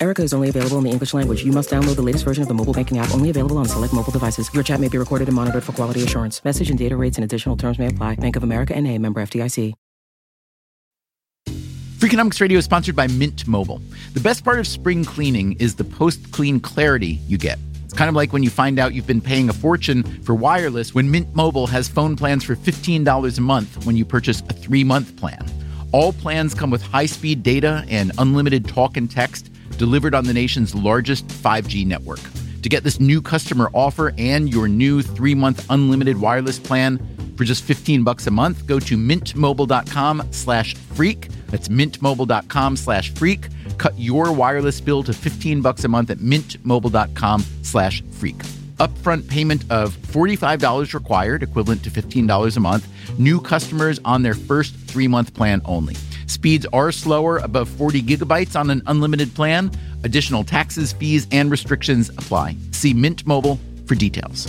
Erica is only available in the English language. You must download the latest version of the mobile banking app, only available on select mobile devices. Your chat may be recorded and monitored for quality assurance. Message and data rates and additional terms may apply. Bank of America and a member FDIC. Freakonomics Radio is sponsored by Mint Mobile. The best part of spring cleaning is the post clean clarity you get. It's kind of like when you find out you've been paying a fortune for wireless when Mint Mobile has phone plans for $15 a month when you purchase a three month plan. All plans come with high speed data and unlimited talk and text delivered on the nation's largest 5G network. To get this new customer offer and your new three month unlimited wireless plan for just 15 bucks a month, go to mintmobile.com slash freak. That's mintmobile.com slash freak. Cut your wireless bill to 15 bucks a month at mintmobile.com slash freak. Upfront payment of $45 required, equivalent to $15 a month. New customers on their first three month plan only. Speeds are slower, above 40 gigabytes on an unlimited plan. Additional taxes, fees, and restrictions apply. See Mint Mobile for details.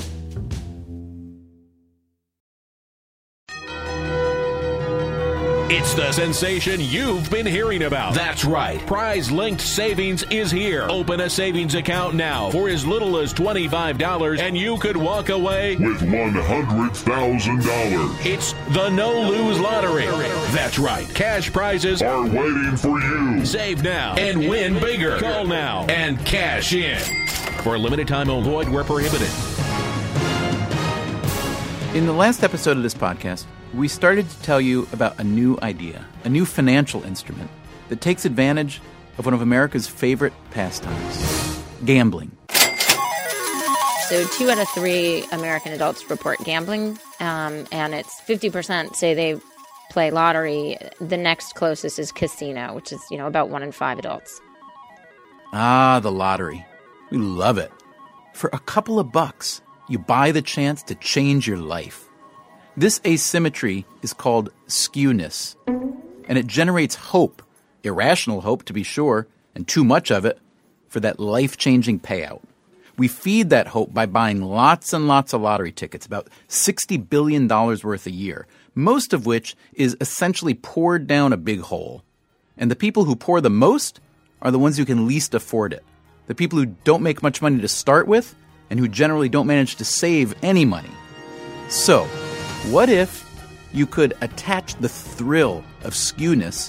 It's the sensation you've been hearing about. That's right. Prize Linked Savings is here. Open a savings account now for as little as $25 and you could walk away with $100,000. It's the no lose lottery. That's right. Cash prizes are waiting for you. Save now and win bigger. Call now and cash in. For a limited time only, void where prohibited. In the last episode of this podcast, we started to tell you about a new idea, a new financial instrument that takes advantage of one of America's favorite pastimes gambling. So, two out of three American adults report gambling, um, and it's 50% say they play lottery. The next closest is casino, which is, you know, about one in five adults. Ah, the lottery. We love it. For a couple of bucks, you buy the chance to change your life. This asymmetry is called skewness, and it generates hope, irrational hope to be sure, and too much of it for that life changing payout. We feed that hope by buying lots and lots of lottery tickets, about $60 billion worth a year, most of which is essentially poured down a big hole. And the people who pour the most are the ones who can least afford it. The people who don't make much money to start with and who generally don't manage to save any money. So, what if you could attach the thrill of skewness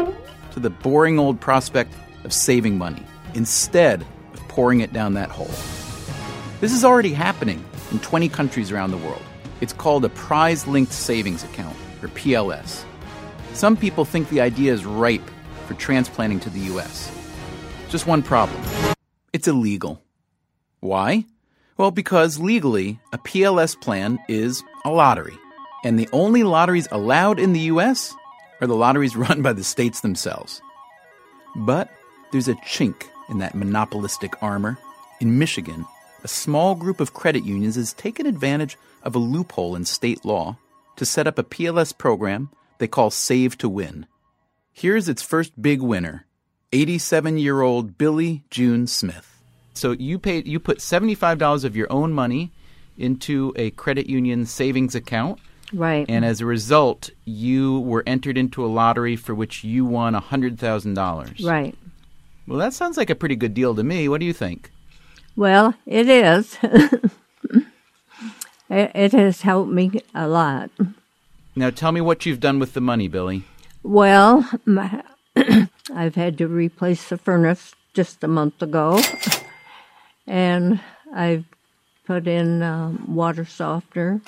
to the boring old prospect of saving money instead of pouring it down that hole? This is already happening in 20 countries around the world. It's called a prize linked savings account, or PLS. Some people think the idea is ripe for transplanting to the US. Just one problem it's illegal. Why? Well, because legally, a PLS plan is a lottery. And the only lotteries allowed in the US are the lotteries run by the states themselves. But there's a chink in that monopolistic armor. In Michigan, a small group of credit unions has taken advantage of a loophole in state law to set up a PLS program they call Save to Win. Here's its first big winner 87 year old Billy June Smith. So you paid you put $75 of your own money into a credit union savings account Right. and as a result, you were entered into a lottery for which you won $100,000. Right. Well, that sounds like a pretty good deal to me. What do you think? Well, it is. it, it has helped me a lot. Now, tell me what you've done with the money, Billy. Well, my, I've had to replace the furnace just a month ago, and I've put in um, water softener,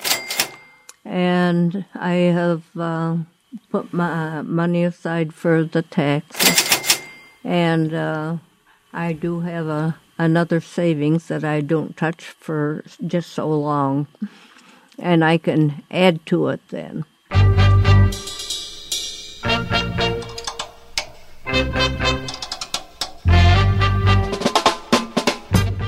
and I have uh, put my money aside for the taxes, and uh, I do have a another savings that I don't touch for just so long, and I can add to it then.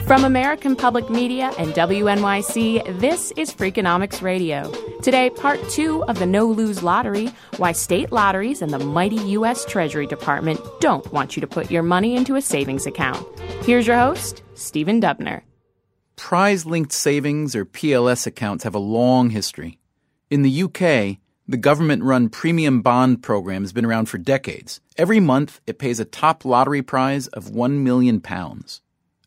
From American Public Media and WNYC, this is Freakonomics Radio. Today, part two of the No Lose Lottery Why State Lotteries and the mighty U.S. Treasury Department don't want you to put your money into a savings account. Here's your host, Stephen Dubner. Prize linked savings or PLS accounts have a long history. In the UK, the government run premium bond program has been around for decades. Every month, it pays a top lottery prize of £1 million.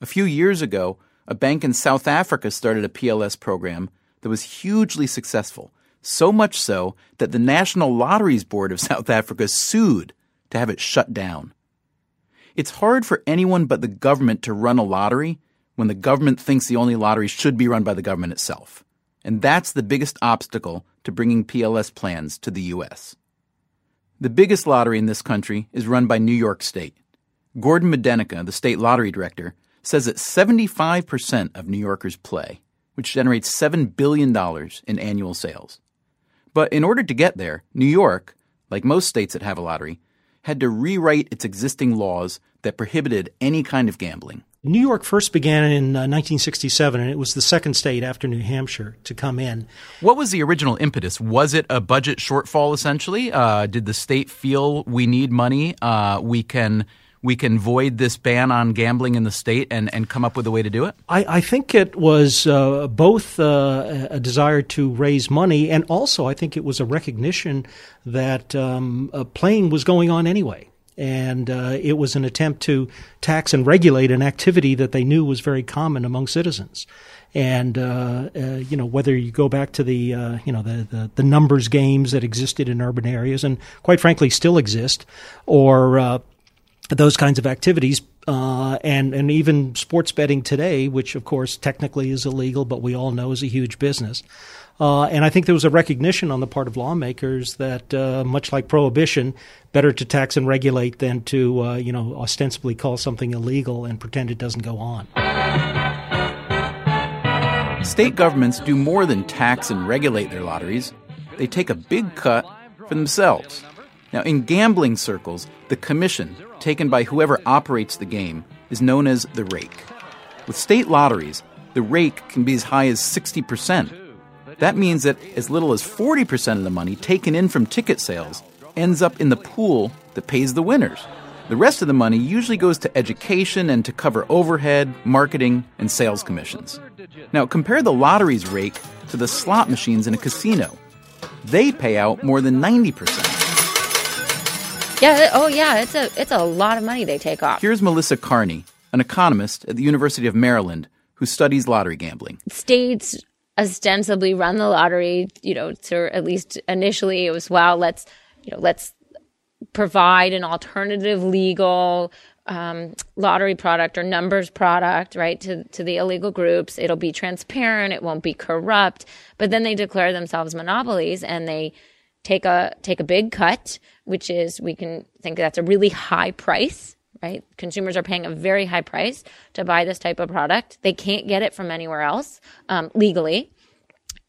A few years ago, a bank in South Africa started a PLS program that was hugely successful, so much so that the National Lotteries Board of South Africa sued to have it shut down. It's hard for anyone but the government to run a lottery when the government thinks the only lottery should be run by the government itself. And that's the biggest obstacle to bringing PLS plans to the U.S. The biggest lottery in this country is run by New York State. Gordon Medenica, the state lottery director, says that 75% of New Yorkers play, which generates $7 billion in annual sales. But in order to get there, New York, like most states that have a lottery, had to rewrite its existing laws that prohibited any kind of gambling. New York first began in uh, 1967, and it was the second state after New Hampshire to come in. What was the original impetus? Was it a budget shortfall, essentially? Uh, did the state feel we need money? Uh, we can we can void this ban on gambling in the state and, and come up with a way to do it? I, I think it was uh, both uh, a desire to raise money, and also I think it was a recognition that um, playing was going on anyway. And uh, it was an attempt to tax and regulate an activity that they knew was very common among citizens. And uh, uh, you know whether you go back to the uh, you know the, the, the numbers games that existed in urban areas and quite frankly still exist, or uh, those kinds of activities, uh, and and even sports betting today, which of course technically is illegal, but we all know is a huge business. Uh, and I think there was a recognition on the part of lawmakers that, uh, much like prohibition, better to tax and regulate than to, uh, you know, ostensibly call something illegal and pretend it doesn't go on. State governments do more than tax and regulate their lotteries. They take a big cut for themselves. Now, in gambling circles, the commission, taken by whoever operates the game, is known as the rake. With state lotteries, the rake can be as high as 60%. That means that as little as 40% of the money taken in from ticket sales ends up in the pool that pays the winners. The rest of the money usually goes to education and to cover overhead, marketing, and sales commissions. Now, compare the lottery's rake to the slot machines in a casino. They pay out more than 90%. Yeah. Oh, yeah. It's a it's a lot of money they take off. Here's Melissa Kearney, an economist at the University of Maryland who studies lottery gambling. States ostensibly run the lottery, you know, to at least initially it was well, let's you know, let's provide an alternative legal um, lottery product or numbers product, right, to, to the illegal groups. It'll be transparent. It won't be corrupt. But then they declare themselves monopolies and they take a take a big cut, which is we can think that's a really high price, right? Consumers are paying a very high price to buy this type of product. They can't get it from anywhere else um, legally,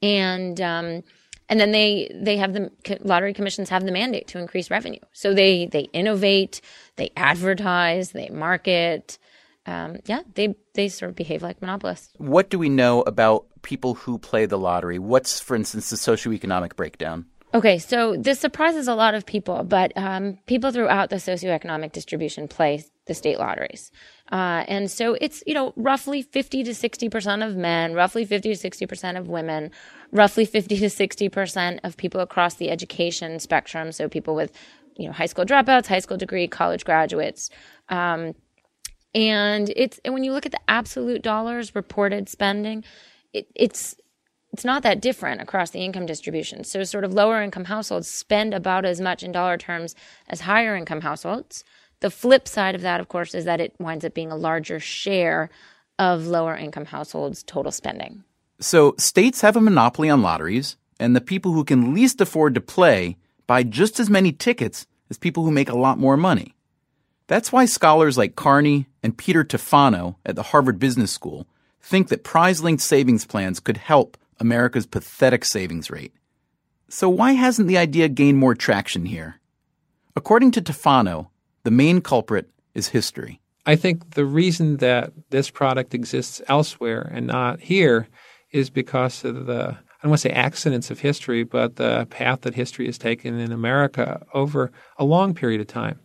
and um, and then they they have the lottery commissions have the mandate to increase revenue. So they they innovate, they advertise, they market. Um, yeah, they they sort of behave like monopolists. What do we know about people who play the lottery? What's, for instance, the socioeconomic breakdown? Okay, so this surprises a lot of people, but um, people throughout the socioeconomic distribution play the state lotteries. Uh, and so it's, you know, roughly 50 to 60% of men, roughly 50 to 60% of women, roughly 50 to 60% of people across the education spectrum. So people with, you know, high school dropouts, high school degree, college graduates. Um, and it's, and when you look at the absolute dollars reported spending, it, it's, it's not that different across the income distribution. So, sort of lower income households spend about as much in dollar terms as higher income households. The flip side of that, of course, is that it winds up being a larger share of lower income households' total spending. So, states have a monopoly on lotteries, and the people who can least afford to play buy just as many tickets as people who make a lot more money. That's why scholars like Kearney and Peter Tufano at the Harvard Business School think that prize linked savings plans could help America's pathetic savings rate. So, why hasn't the idea gained more traction here? According to Tufano, the main culprit is history. I think the reason that this product exists elsewhere and not here is because of the I don't want to say accidents of history, but the path that history has taken in America over a long period of time.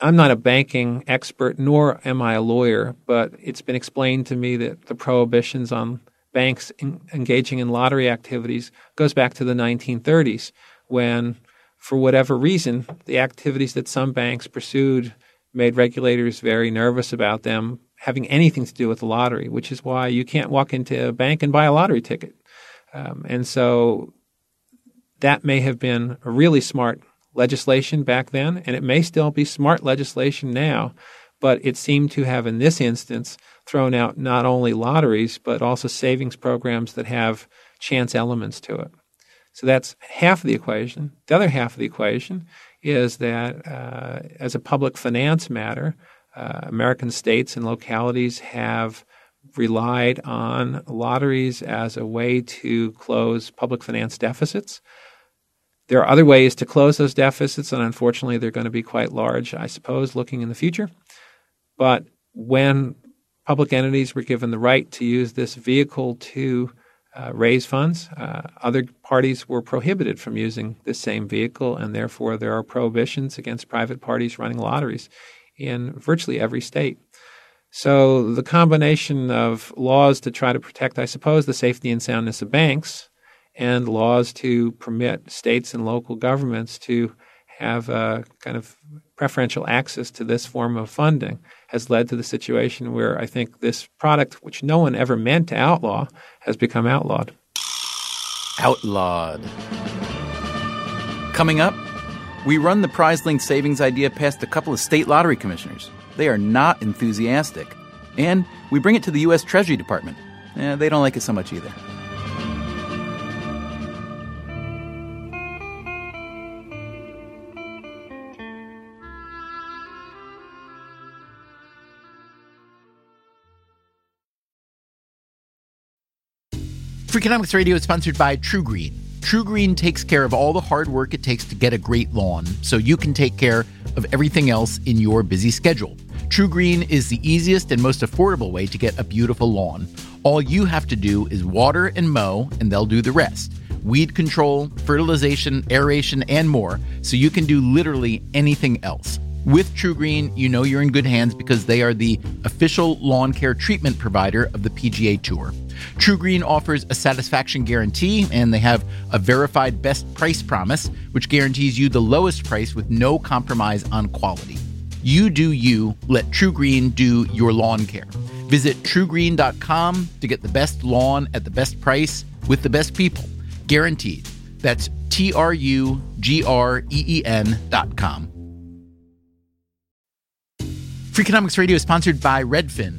I'm not a banking expert, nor am I a lawyer, but it's been explained to me that the prohibitions on banks in, engaging in lottery activities goes back to the 1930s, when, for whatever reason, the activities that some banks pursued made regulators very nervous about them having anything to do with the lottery, which is why you can't walk into a bank and buy a lottery ticket. Um, and so that may have been a really smart legislation back then, and it may still be smart legislation now, but it seemed to have, in this instance, thrown out not only lotteries, but also savings programs that have chance elements to it. So that's half of the equation. The other half of the equation is that, uh, as a public finance matter, uh, American states and localities have relied on lotteries as a way to close public finance deficits. There are other ways to close those deficits, and unfortunately, they're going to be quite large, I suppose, looking in the future. But when public entities were given the right to use this vehicle to uh, raise funds, uh, other parties were prohibited from using this same vehicle, and therefore there are prohibitions against private parties running lotteries in virtually every state. So the combination of laws to try to protect, I suppose, the safety and soundness of banks and laws to permit states and local governments to have a kind of preferential access to this form of funding has led to the situation where I think this product, which no one ever meant to outlaw, has become outlawed. Outlawed. Coming up, we run the prize linked savings idea past a couple of state lottery commissioners. They are not enthusiastic. And we bring it to the U.S. Treasury Department. Eh, they don't like it so much either. Freakonomics Radio is sponsored by TruGreen. TruGreen takes care of all the hard work it takes to get a great lawn so you can take care of everything else in your busy schedule. TruGreen is the easiest and most affordable way to get a beautiful lawn. All you have to do is water and mow, and they'll do the rest. Weed control, fertilization, aeration, and more, so you can do literally anything else. With TruGreen, you know you're in good hands because they are the official lawn care treatment provider of the PGA Tour. TruGreen offers a satisfaction guarantee, and they have a verified best price promise, which guarantees you the lowest price with no compromise on quality. You do you, let TruGreen do your lawn care. Visit trugreen.com to get the best lawn at the best price with the best people. Guaranteed. That's T R U G R E E N.com. Freakonomics Radio is sponsored by Redfin.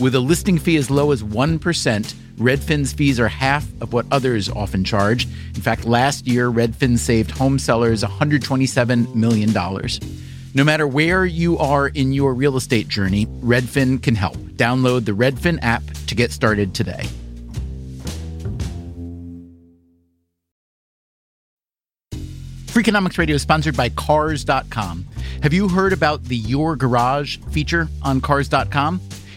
With a listing fee as low as 1%, Redfin's fees are half of what others often charge. In fact, last year, Redfin saved home sellers $127 million. No matter where you are in your real estate journey, Redfin can help. Download the Redfin app to get started today. Freakonomics Radio is sponsored by Cars.com. Have you heard about the Your Garage feature on Cars.com?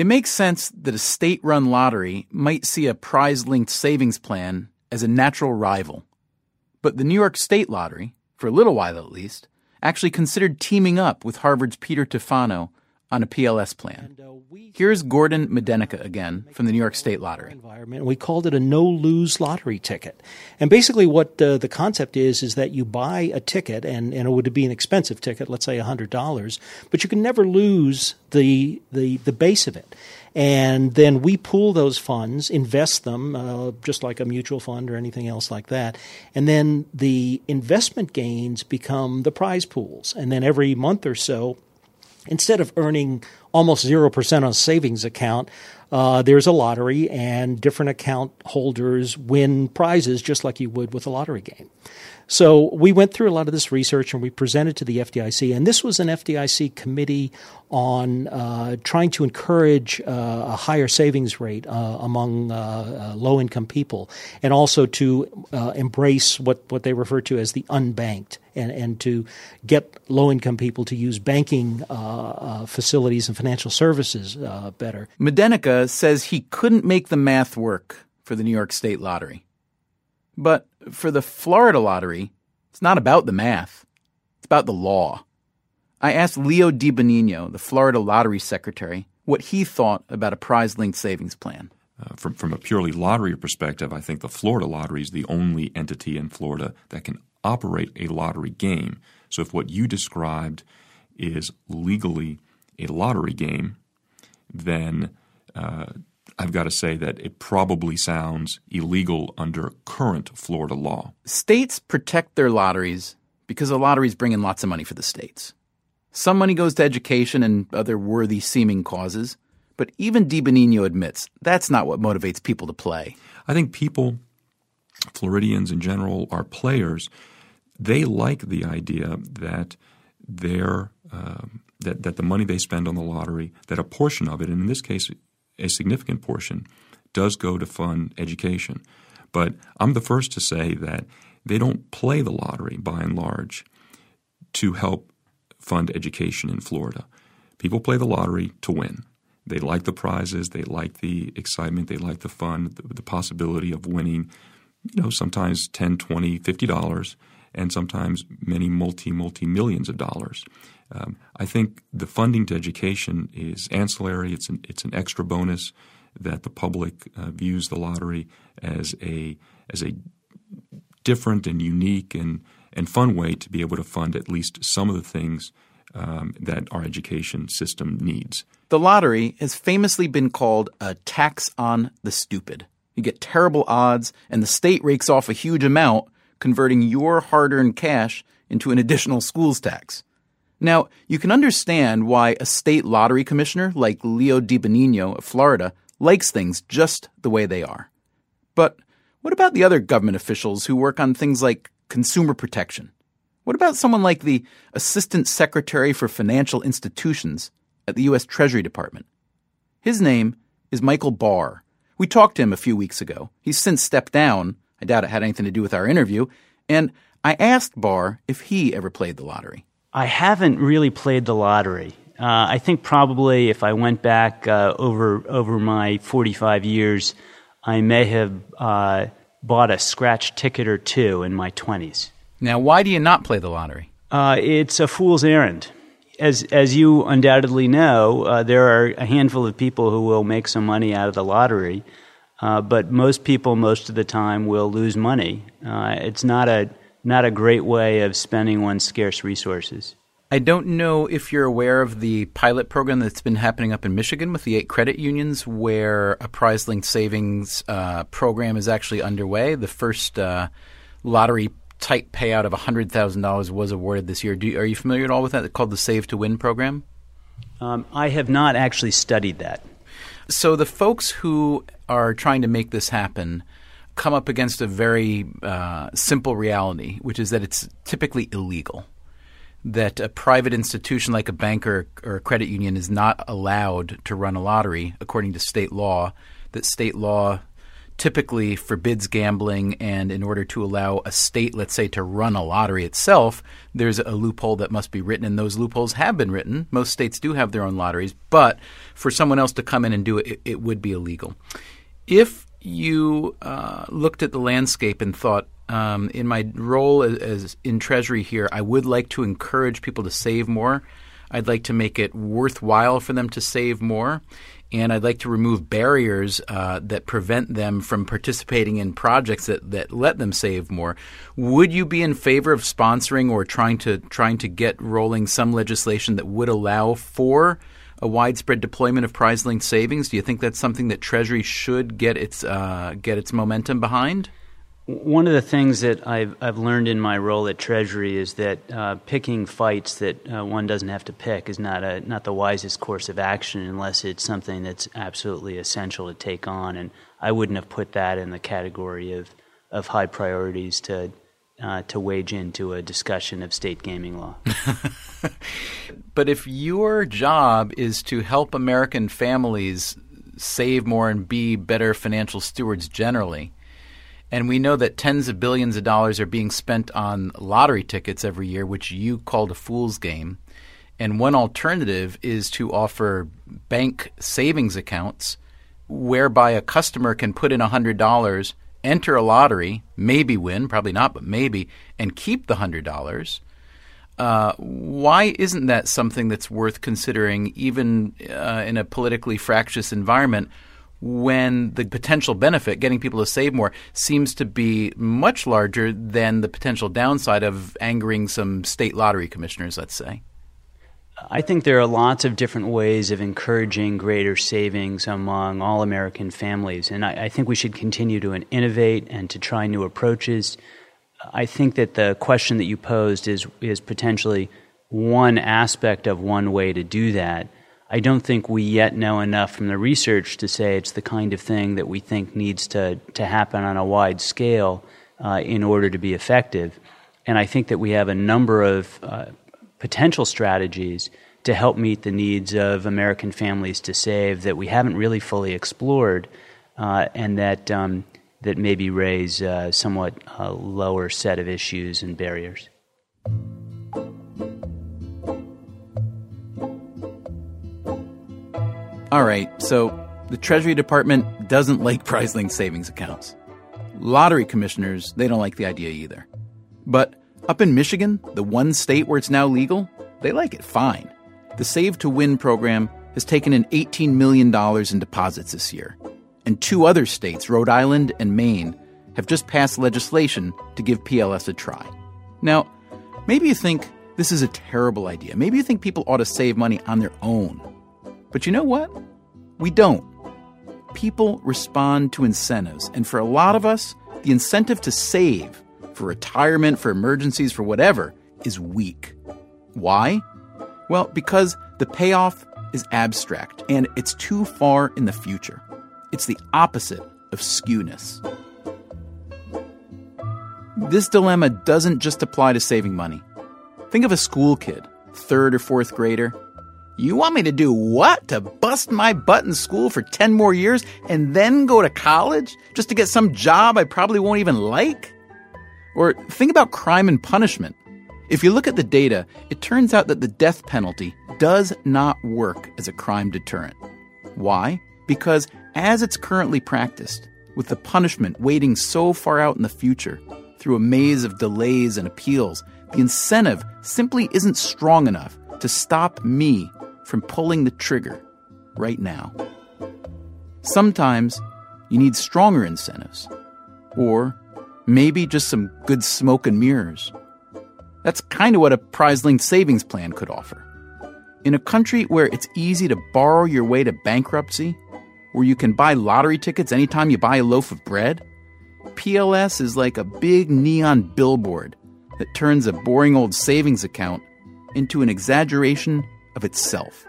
It makes sense that a state run lottery might see a prize linked savings plan as a natural rival. But the New York State Lottery, for a little while at least, actually considered teaming up with Harvard's Peter Tufano on a PLS plan. Here's Gordon Medenica again from the New York State Lottery. Environment. We called it a no lose lottery ticket. And basically, what uh, the concept is, is that you buy a ticket, and, and it would be an expensive ticket, let's say $100, but you can never lose the, the, the base of it. And then we pool those funds, invest them, uh, just like a mutual fund or anything else like that. And then the investment gains become the prize pools. And then every month or so, instead of earning almost 0% on a savings account, uh, there's a lottery and different account holders win prizes just like you would with a lottery game. So we went through a lot of this research and we presented to the FDIC. And this was an FDIC committee on uh, trying to encourage uh, a higher savings rate uh, among uh, uh, low income people and also to uh, embrace what, what they refer to as the unbanked and, and to get low income people to use banking facilities and financial services better. Medenica says he couldn't make the math work for the New York State Lottery. But for the Florida lottery, it's not about the math, it's about the law. I asked Leo DiBenigno, the Florida lottery secretary, what he thought about a prize linked savings plan. Uh, from, from a purely lottery perspective, I think the Florida lottery is the only entity in Florida that can operate a lottery game. So if what you described is legally a lottery game, then uh, I've got to say that it probably sounds illegal under current Florida law. States protect their lotteries because the lotteries bring in lots of money for the states. Some money goes to education and other worthy seeming causes, but even DiBenigno admits that's not what motivates people to play. I think people, Floridians in general, are players. They like the idea that their um, that, that the money they spend on the lottery, that a portion of it, and in this case a significant portion does go to fund education. But I'm the first to say that they don't play the lottery by and large to help fund education in Florida. People play the lottery to win. They like the prizes, they like the excitement, they like the fun, the, the possibility of winning, you know, sometimes 10, 20, 50 dollars and sometimes many multi multi millions of dollars. Um, I think the funding to education is ancillary. It's an it's an extra bonus that the public uh, views the lottery as a as a different and unique and and fun way to be able to fund at least some of the things um, that our education system needs. The lottery has famously been called a tax on the stupid. You get terrible odds, and the state rakes off a huge amount, converting your hard earned cash into an additional schools tax. Now, you can understand why a state lottery commissioner like Leo DiBenigno of Florida likes things just the way they are. But what about the other government officials who work on things like consumer protection? What about someone like the Assistant Secretary for Financial Institutions at the U.S. Treasury Department? His name is Michael Barr. We talked to him a few weeks ago. He's since stepped down. I doubt it had anything to do with our interview. And I asked Barr if he ever played the lottery. I haven't really played the lottery. Uh, I think probably if I went back uh, over over my 45 years, I may have uh, bought a scratch ticket or two in my 20s. Now, why do you not play the lottery? Uh, it's a fool's errand. As as you undoubtedly know, uh, there are a handful of people who will make some money out of the lottery, uh, but most people, most of the time, will lose money. it's not a not a great way of spending one's scarce resources. I don't know if you're aware of the pilot program that's been happening up in Michigan with the eight credit unions, where a prize linked savings uh, program is actually underway. The first uh, lottery type payout of $100,000 was awarded this year. Do, are you familiar at all with that? It's called the Save to Win program? Um, I have not actually studied that. So, the folks who are trying to make this happen come up against a very uh, simple reality, which is that it's typically illegal. That a private institution like a bank or, or a credit union is not allowed to run a lottery according to state law. That state law typically forbids gambling, and in order to allow a state, let's say, to run a lottery itself, there's a loophole that must be written, and those loopholes have been written. Most states do have their own lotteries, but for someone else to come in and do it, it, it would be illegal. If you uh, looked at the landscape and thought, um, in my role as, as, in Treasury here, I would like to encourage people to save more. I'd like to make it worthwhile for them to save more. And I'd like to remove barriers uh, that prevent them from participating in projects that, that let them save more. Would you be in favor of sponsoring or trying to trying to get rolling some legislation that would allow for a widespread deployment of prize linked savings? Do you think that's something that Treasury should get its uh, get its momentum behind? One of the things that I've, I've learned in my role at Treasury is that uh, picking fights that uh, one doesn't have to pick is not a not the wisest course of action unless it's something that's absolutely essential to take on. And I wouldn't have put that in the category of of high priorities to uh, to wage into a discussion of state gaming law. but if your job is to help American families save more and be better financial stewards generally and we know that tens of billions of dollars are being spent on lottery tickets every year, which you called a fool's game. And one alternative is to offer bank savings accounts whereby a customer can put in $100, enter a lottery, maybe win, probably not, but maybe, and keep the $100. Uh, why isn't that something that's worth considering, even uh, in a politically fractious environment? When the potential benefit, getting people to save more, seems to be much larger than the potential downside of angering some state lottery commissioners, let's say? I think there are lots of different ways of encouraging greater savings among all American families, and I, I think we should continue to innovate and to try new approaches. I think that the question that you posed is is potentially one aspect of one way to do that. I don't think we yet know enough from the research to say it's the kind of thing that we think needs to, to happen on a wide scale uh, in order to be effective. And I think that we have a number of uh, potential strategies to help meet the needs of American families to save that we haven't really fully explored uh, and that, um, that maybe raise a uh, somewhat uh, lower set of issues and barriers. All right, so the Treasury Department doesn't like prize linked savings accounts. Lottery commissioners, they don't like the idea either. But up in Michigan, the one state where it's now legal, they like it fine. The Save to Win program has taken in $18 million in deposits this year. And two other states, Rhode Island and Maine, have just passed legislation to give PLS a try. Now, maybe you think this is a terrible idea. Maybe you think people ought to save money on their own. But you know what? We don't. People respond to incentives, and for a lot of us, the incentive to save for retirement, for emergencies, for whatever is weak. Why? Well, because the payoff is abstract and it's too far in the future. It's the opposite of skewness. This dilemma doesn't just apply to saving money. Think of a school kid, third or fourth grader, you want me to do what? To bust my butt in school for 10 more years and then go to college just to get some job I probably won't even like? Or think about crime and punishment. If you look at the data, it turns out that the death penalty does not work as a crime deterrent. Why? Because as it's currently practiced, with the punishment waiting so far out in the future, through a maze of delays and appeals, the incentive simply isn't strong enough to stop me from pulling the trigger right now. Sometimes you need stronger incentives, or maybe just some good smoke and mirrors. That's kind of what a prize linked savings plan could offer. In a country where it's easy to borrow your way to bankruptcy, where you can buy lottery tickets anytime you buy a loaf of bread, PLS is like a big neon billboard that turns a boring old savings account into an exaggeration of itself.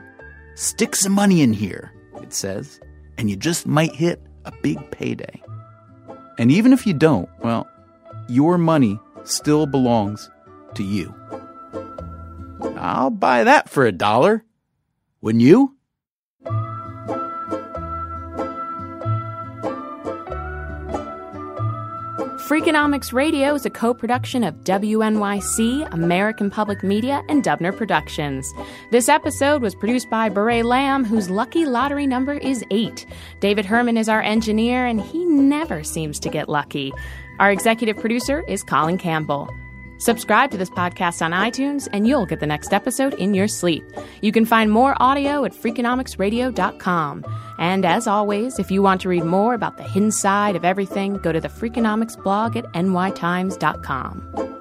Stick some money in here, it says, and you just might hit a big payday. And even if you don't, well, your money still belongs to you. I'll buy that for a dollar. Wouldn't you? Freakonomics Radio is a co production of WNYC, American Public Media, and Dubner Productions. This episode was produced by Bourree Lam, whose lucky lottery number is 8. David Herman is our engineer, and he never seems to get lucky. Our executive producer is Colin Campbell. Subscribe to this podcast on iTunes and you'll get the next episode in your sleep. You can find more audio at freakonomicsradio.com. And as always, if you want to read more about the hidden side of everything, go to the Freakonomics blog at nytimes.com.